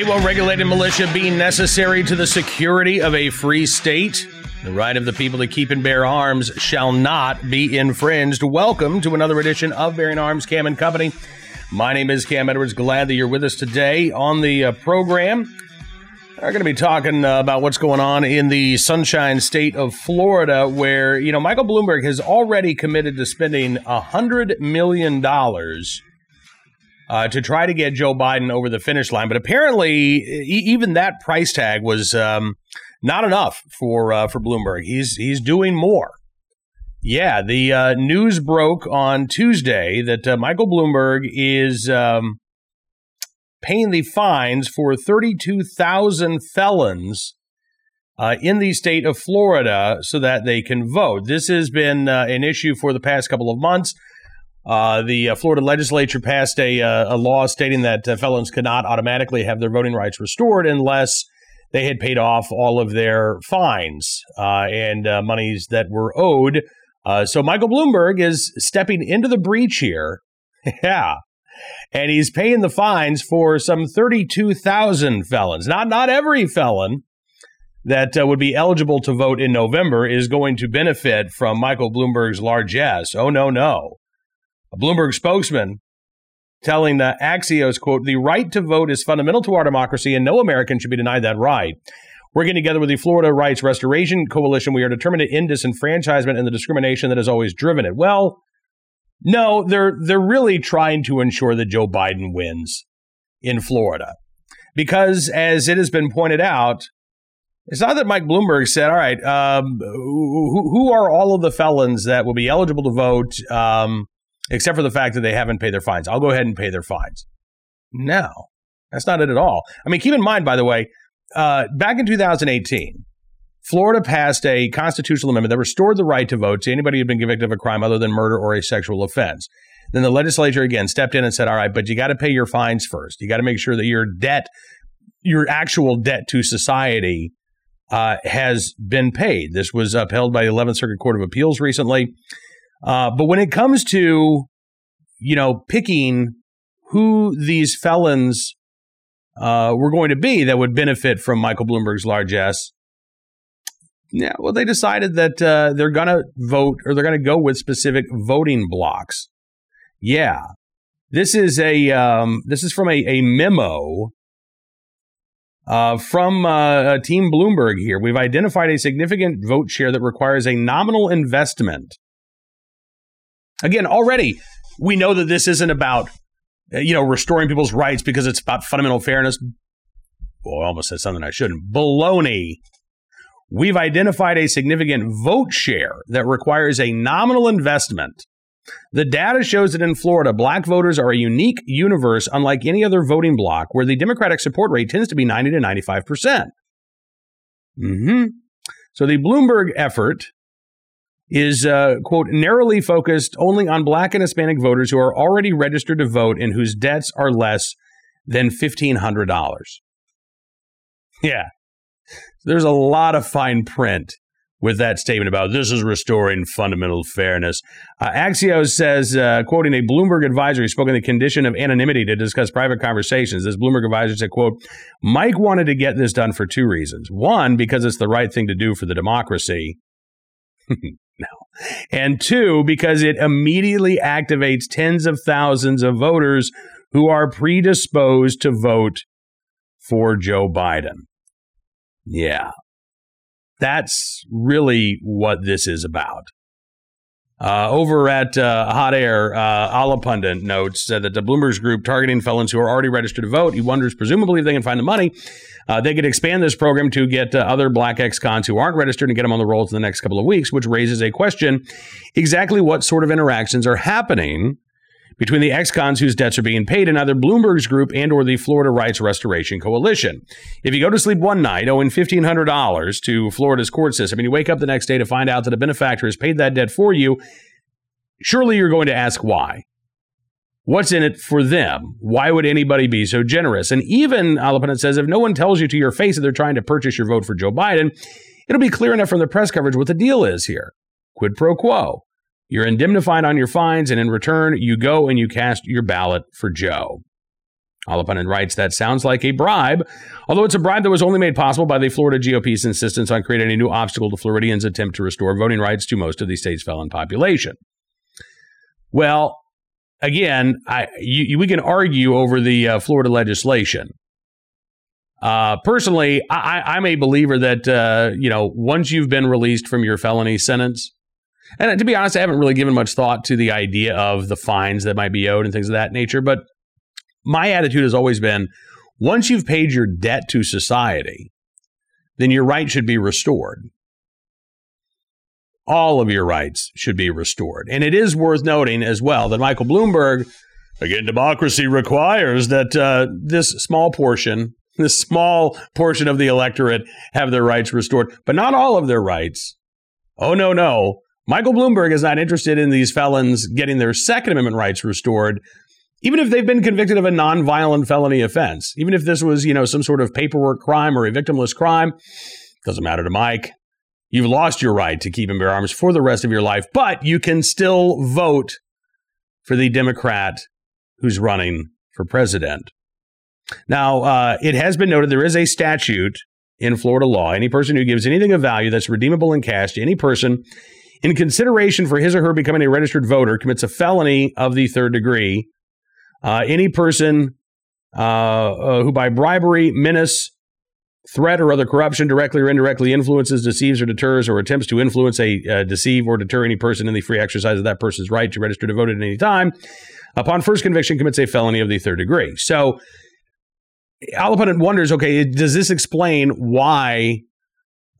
A well regulated militia being necessary to the security of a free state. The right of the people to keep and bear arms shall not be infringed. Welcome to another edition of Bearing Arms Cam and Company. My name is Cam Edwards. Glad that you're with us today on the uh, program. We're going to be talking uh, about what's going on in the sunshine state of Florida, where, you know, Michael Bloomberg has already committed to spending $100 million uh, to try to get Joe Biden over the finish line. But apparently, e- even that price tag was um, not enough for uh, for Bloomberg. He's he's doing more. Yeah, the uh, news broke on Tuesday that uh, Michael Bloomberg is um, paying the fines for 32,000 felons uh, in the state of Florida so that they can vote. This has been uh, an issue for the past couple of months. Uh, the uh, Florida legislature passed a, uh, a law stating that uh, felons could not automatically have their voting rights restored unless they had paid off all of their fines uh, and uh, monies that were owed. so Michael Bloomberg is stepping into the breach here. yeah. And he's paying the fines for some 32,000 felons. Not not every felon that would be eligible to vote in November is going to benefit from Michael Bloomberg's largesse. Oh no, no. A Bloomberg spokesman telling the Axios, quote, the right to vote is fundamental to our democracy and no American should be denied that right. Working together with the Florida Rights Restoration Coalition, we are determined to end disenfranchisement and the discrimination that has always driven it. Well, no, they're they're really trying to ensure that Joe Biden wins in Florida. Because as it has been pointed out, it's not that Mike Bloomberg said, all right, um, who, who, are all of the felons that will be eligible to vote? Um, except for the fact that they haven't paid their fines. I'll go ahead and pay their fines. No, that's not it at all. I mean, keep in mind, by the way, uh, back in 2018, Florida passed a constitutional amendment that restored the right to vote to anybody who'd been convicted of a crime other than murder or a sexual offense. Then the legislature again stepped in and said, all right, but you got to pay your fines first. You got to make sure that your debt, your actual debt to society, uh, has been paid. This was upheld by the 11th Circuit Court of Appeals recently. Uh, but when it comes to, you know, picking who these felons uh, were going to be that would benefit from Michael Bloomberg's largesse, yeah, well, they decided that uh, they're going to vote or they're going to go with specific voting blocks. Yeah, this is a um, this is from a, a memo uh, from uh, Team Bloomberg here. We've identified a significant vote share that requires a nominal investment Again, already we know that this isn't about uh, you know restoring people's rights because it's about fundamental fairness. Well, I almost said something I shouldn't. Baloney. We've identified a significant vote share that requires a nominal investment. The data shows that in Florida, black voters are a unique universe unlike any other voting bloc where the Democratic support rate tends to be 90 to 95%. Mm-hmm. So the Bloomberg effort is, uh, quote, narrowly focused only on black and Hispanic voters who are already registered to vote and whose debts are less than $1,500. Yeah. There's a lot of fine print with that statement about this is restoring fundamental fairness. Uh, Axios says, uh, quoting a Bloomberg advisor, he spoke on the condition of anonymity to discuss private conversations. This Bloomberg advisor said, quote, Mike wanted to get this done for two reasons. One, because it's the right thing to do for the democracy. And two, because it immediately activates tens of thousands of voters who are predisposed to vote for Joe Biden. Yeah. That's really what this is about. Uh, over at uh, Hot Air, uh, Allahpundit notes that the Bloomberg's group targeting felons who are already registered to vote. He wonders, presumably, if they can find the money. Uh, they could expand this program to get uh, other black ex-cons who aren't registered and get them on the rolls in the next couple of weeks, which raises a question: exactly what sort of interactions are happening between the ex-cons whose debts are being paid and either Bloomberg's group and or the Florida Rights Restoration Coalition. If you go to sleep one night owing $1,500 to Florida's court system and you wake up the next day to find out that a benefactor has paid that debt for you, surely you're going to ask why. What's in it for them? Why would anybody be so generous? And even Allahpundit says if no one tells you to your face that they're trying to purchase your vote for Joe Biden, it'll be clear enough from the press coverage what the deal is here. Quid pro quo. You're indemnified on your fines, and in return, you go and you cast your ballot for Joe. Allahpundit writes that sounds like a bribe, although it's a bribe that was only made possible by the Florida GOP's insistence on creating a new obstacle to Floridians' attempt to restore voting rights to most of the state's felon population. Well, again, I, you, we can argue over the uh, Florida legislation. Uh, personally, I, am a believer that uh, you know once you've been released from your felony sentence, and to be honest, I haven't really given much thought to the idea of the fines that might be owed and things of that nature. But my attitude has always been once you've paid your debt to society, then your right should be restored. All of your rights should be restored. And it is worth noting as well that Michael Bloomberg, again, democracy requires that uh, this small portion, this small portion of the electorate have their rights restored, but not all of their rights. Oh, no, no. Michael Bloomberg is not interested in these felons getting their Second Amendment rights restored even if they've been convicted of a non-violent felony offense, even if this was, you know, some sort of paperwork crime or a victimless crime, doesn't matter to Mike. You've lost your right to keep and bear arms for the rest of your life, but you can still vote for the Democrat who's running for president. Now, uh, it has been noted there is a statute in Florida law. Any person who gives anything of value that's redeemable in cash to any person in consideration for his or her becoming a registered voter commits a felony of the third degree uh, any person uh, uh, who by bribery, menace, threat, or other corruption directly or indirectly influences, deceives, or deters, or attempts to influence, a uh, deceive, or deter any person in the free exercise of that person's right to register to vote at any time, upon first conviction, commits a felony of the third degree. So, Allahpundit wonders, okay, does this explain why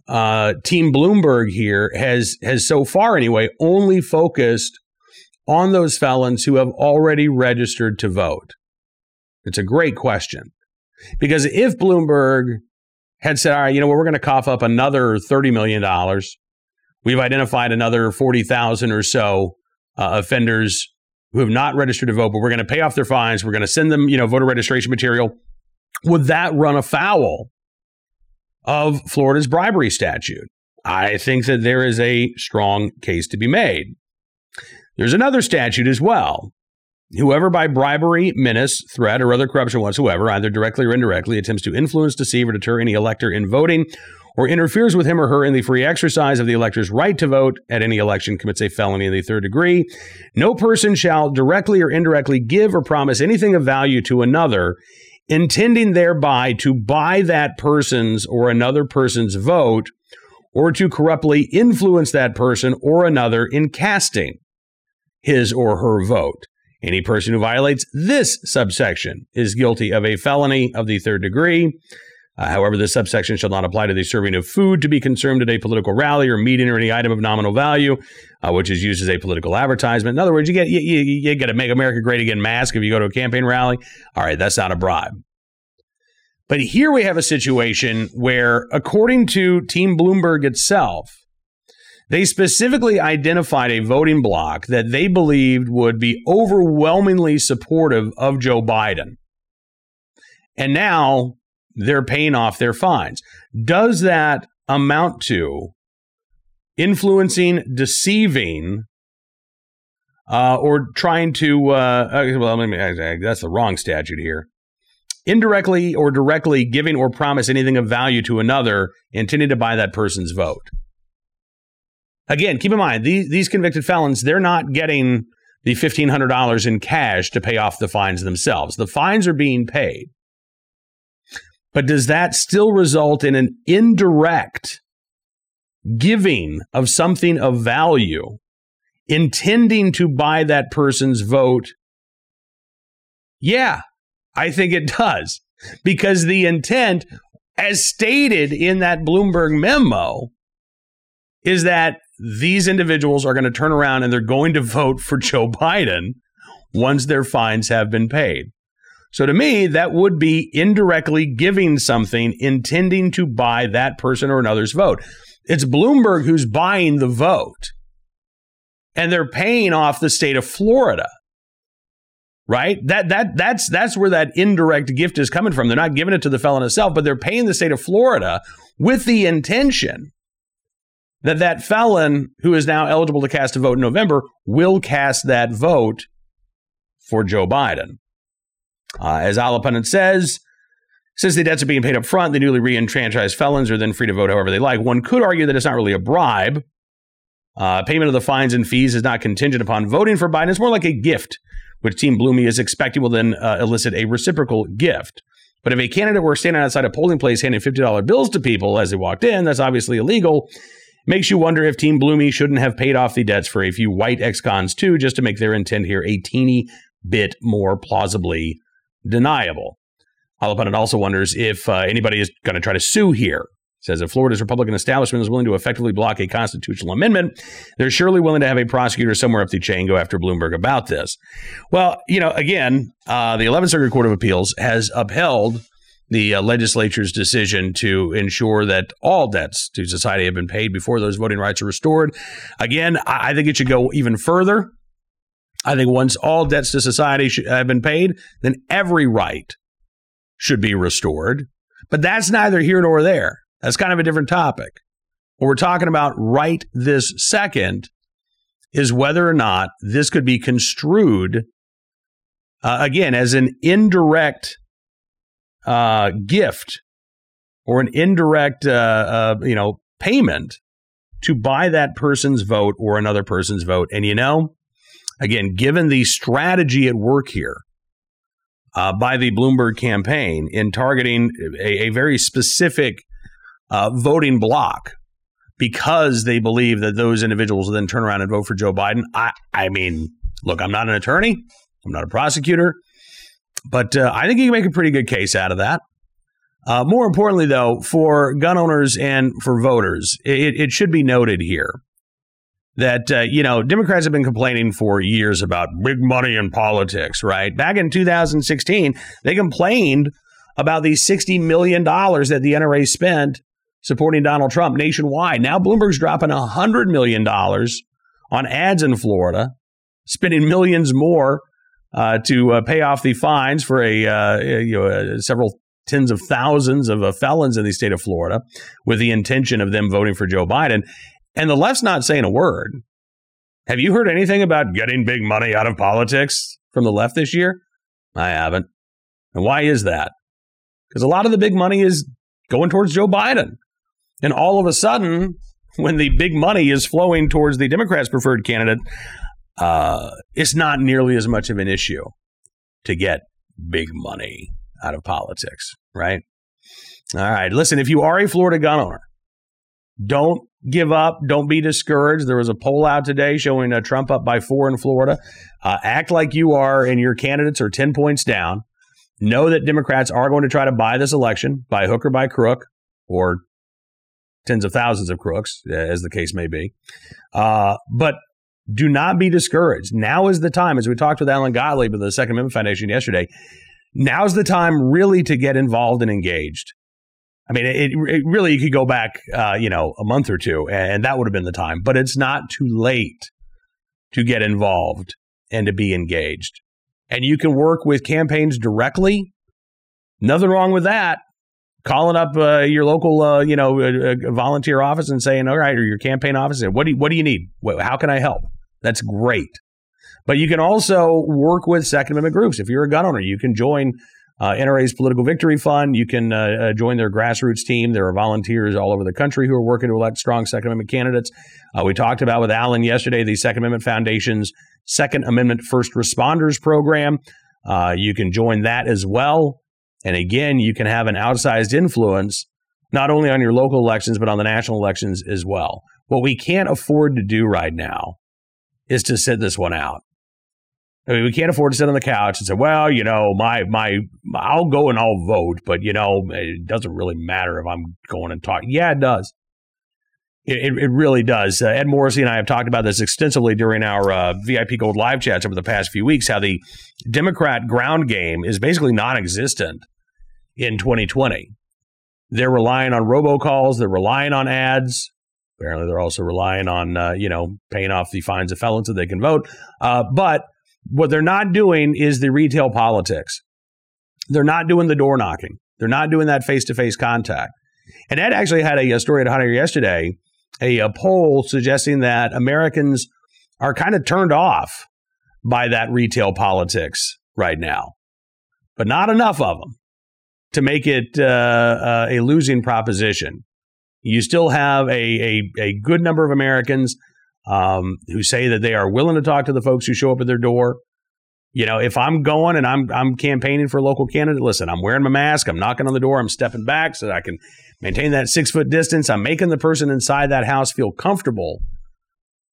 uh, Team Bloomberg here has has so far anyway only focused on those felons who have already registered to vote? It's a great question. Because if Bloomberg had said, all right, you know what, we're going to cough up another $30 million, we've identified another 40,000 or so uh, offenders who have not registered to vote, but we're going to pay off their fines, we're going to send them, you know, voter registration material, would that run afoul of Florida's bribery statute? I think that there is a strong case to be made. There's another statute as well. Whoever by bribery, menace, threat, or other corruption whatsoever, either directly or indirectly, attempts to influence, deceive, or deter any elector in voting, or interferes with him or her in the free exercise of the elector's right to vote at any election commits a felony in the third degree. No person shall directly or indirectly give or promise anything of value to another, intending thereby to buy that person's or another person's vote, or to corruptly influence that person or another in casting his or her vote. Any person who violates this subsection is guilty of a felony of the third degree. Uh, however, this subsection shall not apply to the serving of food to be consumed at a political rally or meeting or any item of nominal value, uh, which is used as a political advertisement. In other words, you get you, you, you get a "Make America Great Again" mask if you go to a campaign rally. All right, that's not a bribe. But here we have a situation where, according to Team Bloomberg itself, they specifically identified a voting bloc that they believed would be overwhelmingly supportive of Joe Biden. And now they're paying off their fines. Does that amount to influencing, deceiving, uh, or trying to, uh, well, that's the wrong statute here. Indirectly or directly giving or promise anything of value to another, intending to buy that person's vote. Again, keep in mind these these convicted felons they're not getting the fifteen hundred dollars in cash to pay off the fines themselves. The fines are being paid, but does that still result in an indirect giving of something of value, intending to buy that person's vote? Yeah, I think it does because the intent, as stated in that Bloomberg memo, is that these individuals are going to turn around and they're going to vote for Joe Biden once their fines have been paid. So to me, that would be indirectly giving something intending to buy that person or another's vote. It's Bloomberg who's buying the vote. And they're paying off the state of Florida. Right? That that that's that's where that indirect gift is coming from. They're not giving it to the felon itself, but they're paying the state of Florida with the intention that that felon who is now eligible to cast a vote in November will cast that vote for Joe Biden. Uh, as Allahpundit says, since the debts are being paid up front, the newly re-enfranchised felons are then free to vote however they like. One could argue that it's not really a bribe. Uh, payment of the fines and fees is not contingent upon voting for Biden. It's more like a gift, which Team Blumey is expecting will then uh, elicit a reciprocal gift. But if a candidate were standing outside a polling place handing $50 bills to people as they walked in, that's obviously illegal. Makes you wonder if Team Blumey shouldn't have paid off the debts for a few white ex cons too, just to make their intent here a teeny bit more plausibly deniable. Allahpundit also wonders if uh, anybody is going to try to sue here. Says if Florida's Republican establishment is willing to effectively block a constitutional amendment, they're surely willing to have a prosecutor somewhere up the chain go after Bloomberg about this. Well, you know, again, uh, the 11th Circuit Court of Appeals has upheld the uh, legislature's decision to ensure that all debts to society have been paid before those voting rights are restored. Again, I, I think it should go even further. I think once all debts to society have been paid, then every right should be restored. But that's neither here nor there. That's kind of a different topic. What we're talking about right this second is whether or not this could be construed, uh, again, as an indirect uh, gift or an indirect, uh, uh, you know, payment to buy that person's vote or another person's vote. And you know, again, given the strategy at work here, uh, by the Bloomberg campaign in targeting a, a very specific uh, voting block because they believe that those individuals will then turn around and vote for Joe Biden. I, I mean, look, I'm not an attorney, I'm not a prosecutor, but uh, I think you can make a pretty good case out of that. Uh, more importantly, though, for gun owners and for voters, it, it should be noted here that uh, you know Democrats have been complaining for years about big money in politics. Right back in 2016, they complained about the 60 million dollars that the NRA spent supporting Donald Trump nationwide. Now Bloomberg's dropping $100 million on ads in Florida, spending millions more uh, to uh, pay off the fines for a uh, you know several tens of thousands of uh, felons in the state of Florida, with the intention of them voting for Joe Biden. And the left's not saying a word. Have you heard anything about getting big money out of politics from the left this year? I haven't. And why is that? Because a lot of the big money is going towards Joe Biden. And all of a sudden, when the big money is flowing towards the Democrats' preferred candidate, uh, it's not nearly as much of an issue to get big money out of politics, right? All right. Listen, if you are a Florida gun owner, don't give up. Don't be discouraged. There was a poll out today showing uh, Trump up by four in Florida. Uh, act like you are and your candidates are 10 points down. Know that Democrats are going to try to buy this election by hook or by crook or tens of thousands of crooks, as the case may be. Uh, but do not be discouraged. Now is the time, as we talked with Alan Gottlieb of the Second Amendment Foundation yesterday. Now's the time really to get involved and engaged. I mean, it, it really you could go back, uh, you know, a month or two, and that would have been the time. But it's not too late to get involved and to be engaged. And you can work with campaigns directly. Nothing wrong with that calling up uh, your local, uh, you know, uh, uh, volunteer office and saying, "All right," or your campaign office, "What do you, what do you need? How can I help?" That's great. But you can also work with Second Amendment groups. If you're a gun owner, you can join uh, NRA's Political Victory Fund. You can uh, join their grassroots team. There are volunteers all over the country who are working to elect strong Second Amendment candidates. we talked about with Alan yesterday the Second Amendment Foundation's Second Amendment First Responders Program. you can join that as well. And again, you can have an outsized influence not only on your local elections, but on the national elections as well. What we can't afford to do right now is to sit this one out. I mean, we can't afford to sit on the couch and say, "Well, you know, my my, I'll go and I'll vote, but you know, it doesn't really matter if I'm going and talking." Yeah, it does. It, it, really does. Uh, Ed Morrissey and I have talked about this extensively during our uh, VIP Gold live chats over the past few weeks. How the Democrat ground game is basically non-existent in 2020. They're relying on robocalls. They're relying on ads. Apparently, they're also relying on uh, you know paying off the fines of felons so they can vote. Uh, but what they're not doing is the retail politics. They're not doing the door knocking. They're not doing that face to face contact. And Ed actually had a, a story at Hot Air yesterday, a, a poll suggesting that Americans are kind of turned off by that retail politics right now. but not enough of them to make it uh, uh, a losing proposition. You still have a, a, a good number of Americans um, who say that they are willing to talk to the folks who show up at their door. You know, if I'm going and I'm I'm campaigning for a local candidate, listen, I'm wearing my mask, I'm knocking on the door, I'm stepping back so that I can maintain that six foot distance. I'm making the person inside that house feel comfortable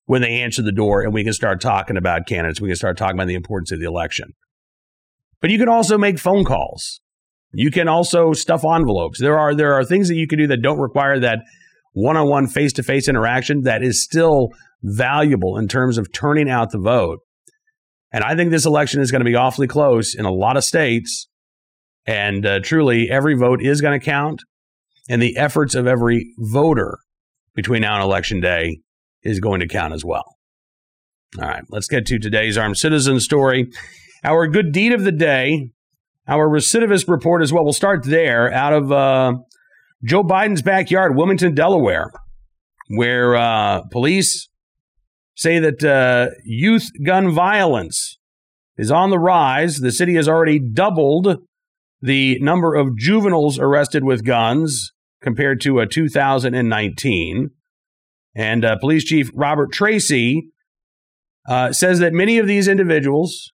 when they answer the door, and we can start talking about candidates. We can start talking about the importance of the election. But you can also make phone calls. You can also stuff envelopes. There are there are things that you can do that don't require that one-on-one face-to-face interaction that is still valuable in terms of turning out the vote. And I think this election is going to be awfully close in a lot of states. And uh, truly, every vote is going to count. And the efforts of every voter between now and election day is going to count as well. All right, let's get to today's armed citizen story. Our good deed of the day, our recidivist report as well. We'll start there out of uh, Joe Biden's backyard, Wilmington, Delaware, where uh, police say that uh, youth gun violence is on the rise. The city has already doubled the number of juveniles arrested with guns compared to uh, 2019. And uh, Police Chief Robert Tracy uh, says that many of these individuals,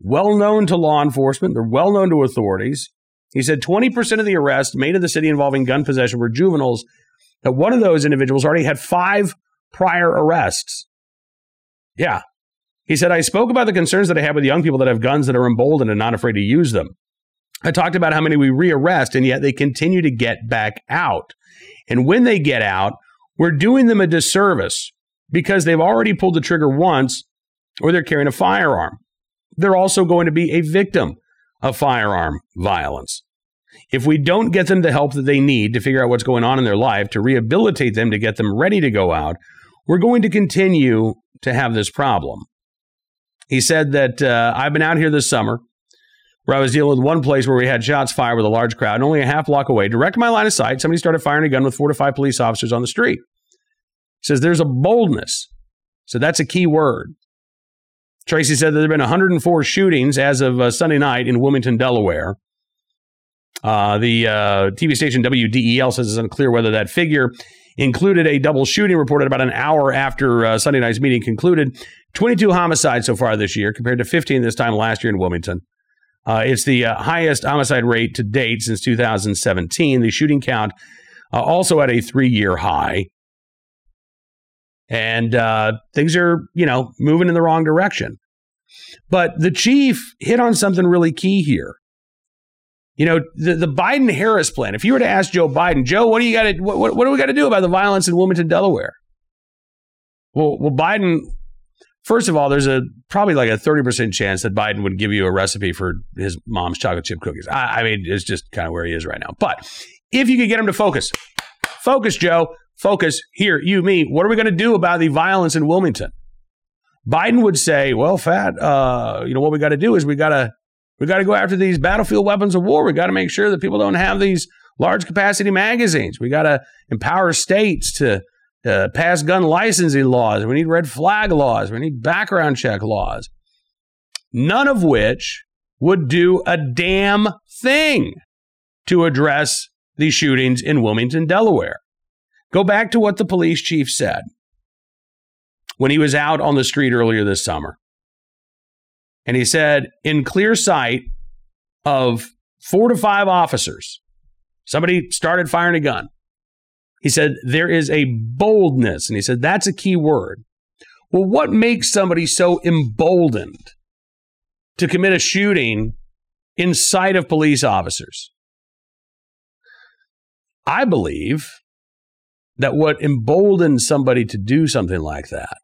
well known to law enforcement, they're well known to authorities. He said 20% of the arrests made in the city involving gun possession were juveniles. That one of those individuals already had five prior arrests. Yeah. He said, I spoke about the concerns that I have with young people that have guns that are emboldened and not afraid to use them. I talked about how many we rearrest, and yet they continue to get back out. And when they get out, we're doing them a disservice because they've already pulled the trigger once or they're carrying a firearm. They're also going to be a victim of firearm violence. If we don't get them the help that they need to figure out what's going on in their life, to rehabilitate them, to get them ready to go out, we're going to continue to have this problem. He said that uh, I've been out here this summer where I was dealing with one place where we had shots fired with a large crowd, and only a half block away, direct my line of sight, somebody started firing a gun with four to five police officers on the street. He says there's a boldness. So that's a key word. Tracy said there have been 104 shootings as of uh, Sunday night in Wilmington, Delaware. Uh, the uh, TV station WDEL says it's unclear whether that figure included a double shooting reported about an hour after uh, Sunday night's meeting concluded. 22 homicides so far this year, compared to 15 this time last year in Wilmington. Uh, it's the uh, highest homicide rate to date since 2017. The shooting count uh, also at a three year high. And uh, things are, you know, moving in the wrong direction. But the chief hit on something really key here. You know, the, the Biden Harris plan. If you were to ask Joe Biden, Joe, what do you got to what, what, do we got to do about the violence in Wilmington, Delaware? Well, well, Biden. First of all, there's a probably like a thirty percent chance that Biden would give you a recipe for his mom's chocolate chip cookies. I, I mean, it's just kind of where he is right now. But if you could get him to focus, focus, Joe, focus. Here, you, me. What are we going to do about the violence in Wilmington? Biden would say, "Well, fat. Uh, you know what we got to do is we got to we got to go after these battlefield weapons of war. We got to make sure that people don't have these large capacity magazines. We got to empower states to uh, pass gun licensing laws. We need red flag laws. We need background check laws. None of which would do a damn thing to address these shootings in Wilmington, Delaware. Go back to what the police chief said when he was out on the street earlier this summer. And he said, in clear sight of four to five officers, somebody started firing a gun. He said, there is a boldness. And he said, that's a key word. Well, what makes somebody so emboldened to commit a shooting in sight of police officers? I believe that what emboldens somebody to do something like that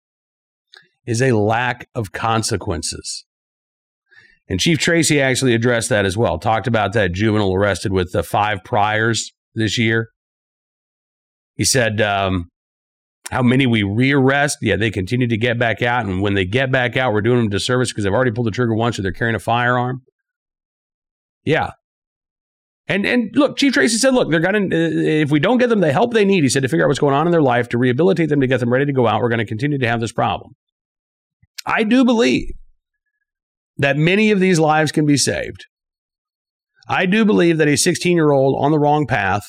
is a lack of consequences. And Chief Tracy actually addressed that as well. Talked about that juvenile arrested with the five priors this year. He said um, how many we rearrest. Yeah, they continue to get back out, and when they get back out, we're doing them disservice because they've already pulled the trigger once, or they're carrying a firearm. Yeah, and and look, Chief Tracy said, look, they're gonna if we don't get them the help they need, he said to figure out what's going on in their life to rehabilitate them to get them ready to go out, we're going to continue to have this problem. I do believe that many of these lives can be saved I do believe that a 16 year old on the wrong path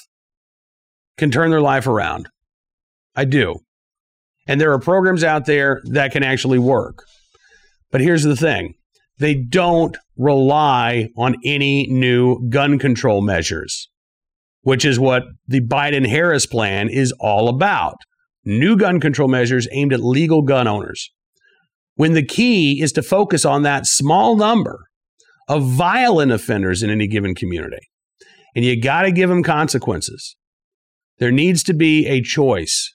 can turn their life around. I do. And there are programs out there that can actually work. But here's the thing they don't rely on any new gun control measures, which is what the Biden Harris plan is all about. New gun control measures aimed at legal gun owners. When the key is to focus on that small number of violent offenders in any given community. And you got to give them consequences. There needs to be a choice,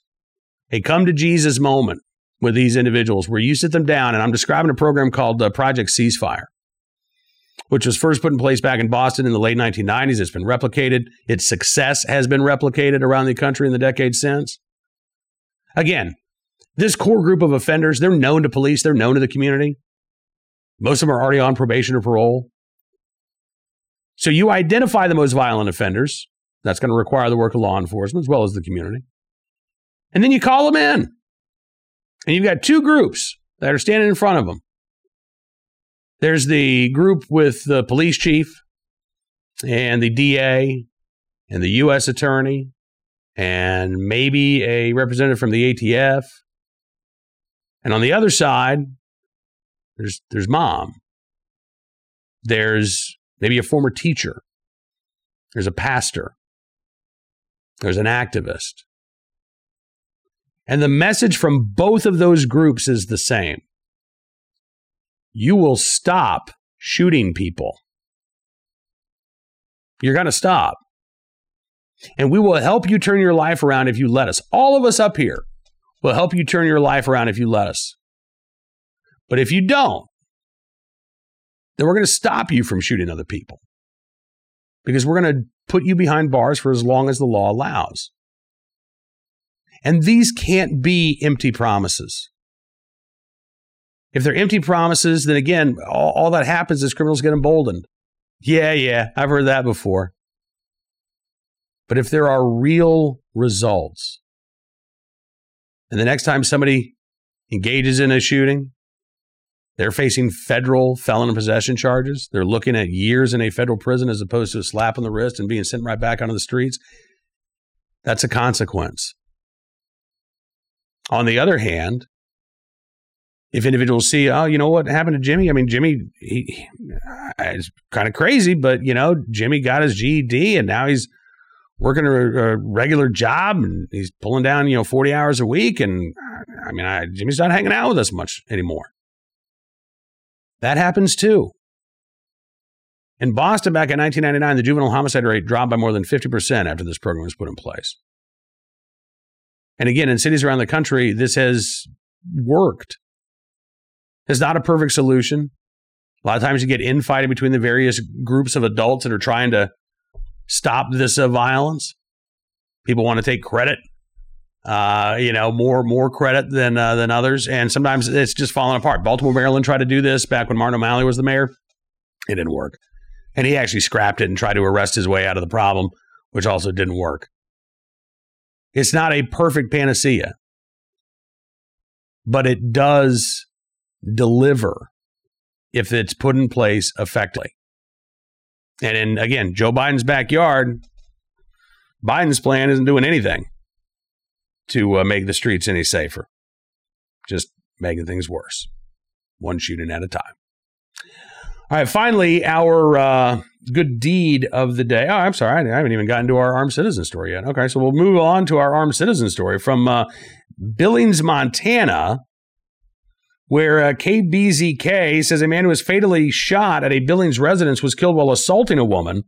a come to Jesus moment with these individuals where you sit them down. And I'm describing a program called uh, Project Ceasefire, which was first put in place back in Boston in the late 1990s. It's been replicated, its success has been replicated around the country in the decades since. Again, this core group of offenders, they're known to police, they're known to the community. Most of them are already on probation or parole. So you identify the most violent offenders. That's going to require the work of law enforcement as well as the community. And then you call them in. And you've got two groups that are standing in front of them. There's the group with the police chief and the DA and the U.S. attorney and maybe a representative from the ATF. And on the other side, there's there's mom. There's maybe a former teacher. There's a pastor. There's an activist. And the message from both of those groups is the same. You will stop shooting people. You're going to stop. And we will help you turn your life around if you let us. All of us up here will help you turn your life around if you let us. But if you don't, then we're going to stop you from shooting other people because we're going to put you behind bars for as long as the law allows. And these can't be empty promises. If they're empty promises, then again, all, all that happens is criminals get emboldened. Yeah, yeah, I've heard that before. But if there are real results, and the next time somebody engages in a shooting, they're facing federal felon in possession charges. They're looking at years in a federal prison as opposed to a slap on the wrist and being sent right back onto the streets. That's a consequence. On the other hand, if individuals see, oh, you know what happened to Jimmy? I mean, Jimmy, he, is kind of crazy, but you know, Jimmy got his GED and now he's working a, a, regular job and he's pulling down, you know, 40 hours a week. And uh, I mean, I, Jimmy's not hanging out with us much anymore. That happens too. In Boston back in 1999, the juvenile homicide rate dropped by more than 50% after this program was put in place. And again, in cities around the country, this has worked. It's not a perfect solution. A lot of times you get infighting between the various groups of adults that are trying to stop this uh, violence. People want to take credit uh, you know, more more credit than uh, than others, and sometimes it's just falling apart. Baltimore, Maryland tried to do this back when Martin O'Malley was the mayor. It didn't work, and he actually scrapped it and tried to arrest his way out of the problem, which also didn't work. It's not a perfect panacea, but it does deliver if it's put in place effectively. And in again, Joe Biden's backyard, Biden's plan isn't doing anything to uh, make the streets any safer, just making things worse, one shooting at a time. All right, finally, our uh, good deed of the day. Oh, I'm sorry, I haven't even gotten to our armed citizen story yet. Okay, so we'll move on to our armed citizen story from uh, Billings, Montana, where uh, KBZK says a man who was fatally shot at a Billings residence was killed while assaulting a woman.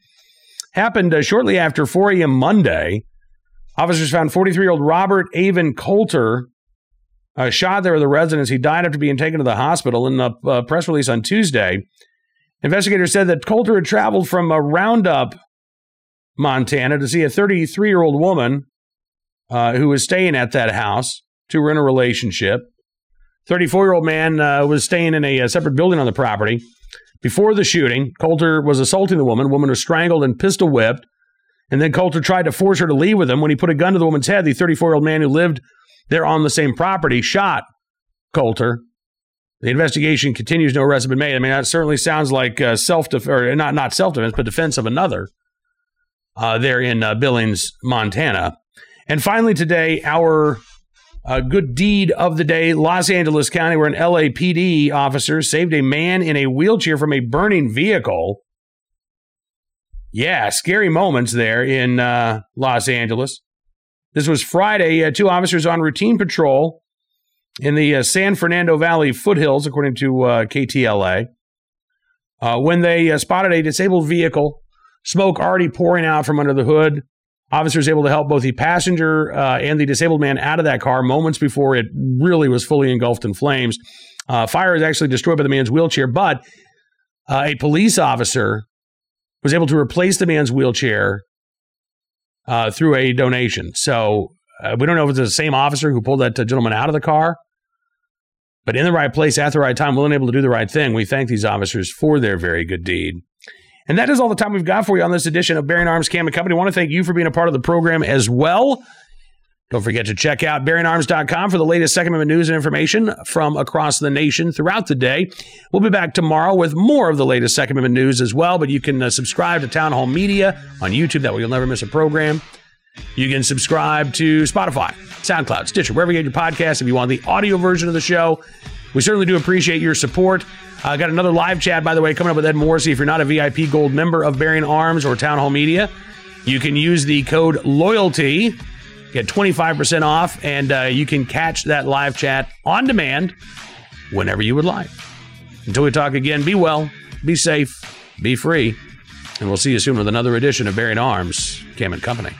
Happened uh, shortly after 4 a.m. Monday. Officers found 43 year old Robert Avon Coulter uh, shot there at the residence. He died after being taken to the hospital. In a uh, press release on Tuesday, investigators said that Coulter had traveled from a uh, Roundup, Montana, to see a 33 year old woman uh, who was staying at that house to were in a relationship. 34 year old man uh, was staying in a, a, separate building on the property. Before the shooting, Coulter was assaulting the woman. The woman was strangled and pistol whipped. And then Coulter tried to force her to leave with him. When he put a gun to the woman's head, the 34 year old man who lived there on the same property shot Coulter. The investigation continues. No arrests have been made. I mean, that certainly sounds like uh, self defense, or not not self defense, but defense of another. Uh, there in uh, Billings, Montana. And finally, today, our uh, good deed of the day: Los Angeles County, where an LAPD officer saved a man in a wheelchair from a burning vehicle. Yeah, scary moments there in uh, Los Angeles. This was Friday. Uh, two officers on routine patrol in the uh, San Fernando Valley foothills, according to uh, KTLA, uh, when they uh, spotted a disabled vehicle, smoke already pouring out from under the hood. Officers able to help both the passenger uh, and the disabled man out of that car moments before it really was fully engulfed in flames. Uh, fire is actually destroyed by the man's wheelchair, but a police officer was able to replace the man's wheelchair through a donation. So uh, we don't know if it's the same officer who pulled that uh, gentleman out of the car, but in the right place at the right time, willing able to do the right thing. We thank these officers for their very good deed. And that is all the time we've got for you on this edition of Bearing Arms Cam and Company. I want to thank you for being a part of the program as well. Don't forget to check out bearingarms.com for the latest Second Amendment news and information from across the nation throughout the day. We'll be back tomorrow with more of the latest Second Amendment news as well, but you can uh, subscribe to Townhall Media on YouTube. That way you'll never miss a program. You can subscribe to Spotify, SoundCloud, Stitcher, wherever you get your podcasts. If you want the audio version of the show, we certainly do appreciate your support. I uh, got another live chat, by the way, coming up with Ed Morrissey. If you're not a VIP Gold member of Bearing Arms or Townhall Media, you can use the code LOYALTY, get 25% off, and uh, you can catch that live chat on demand whenever you would like. Until we talk again, be well, be safe, be free, and we'll see you soon with another edition of Bearing Arms, Cam and Company.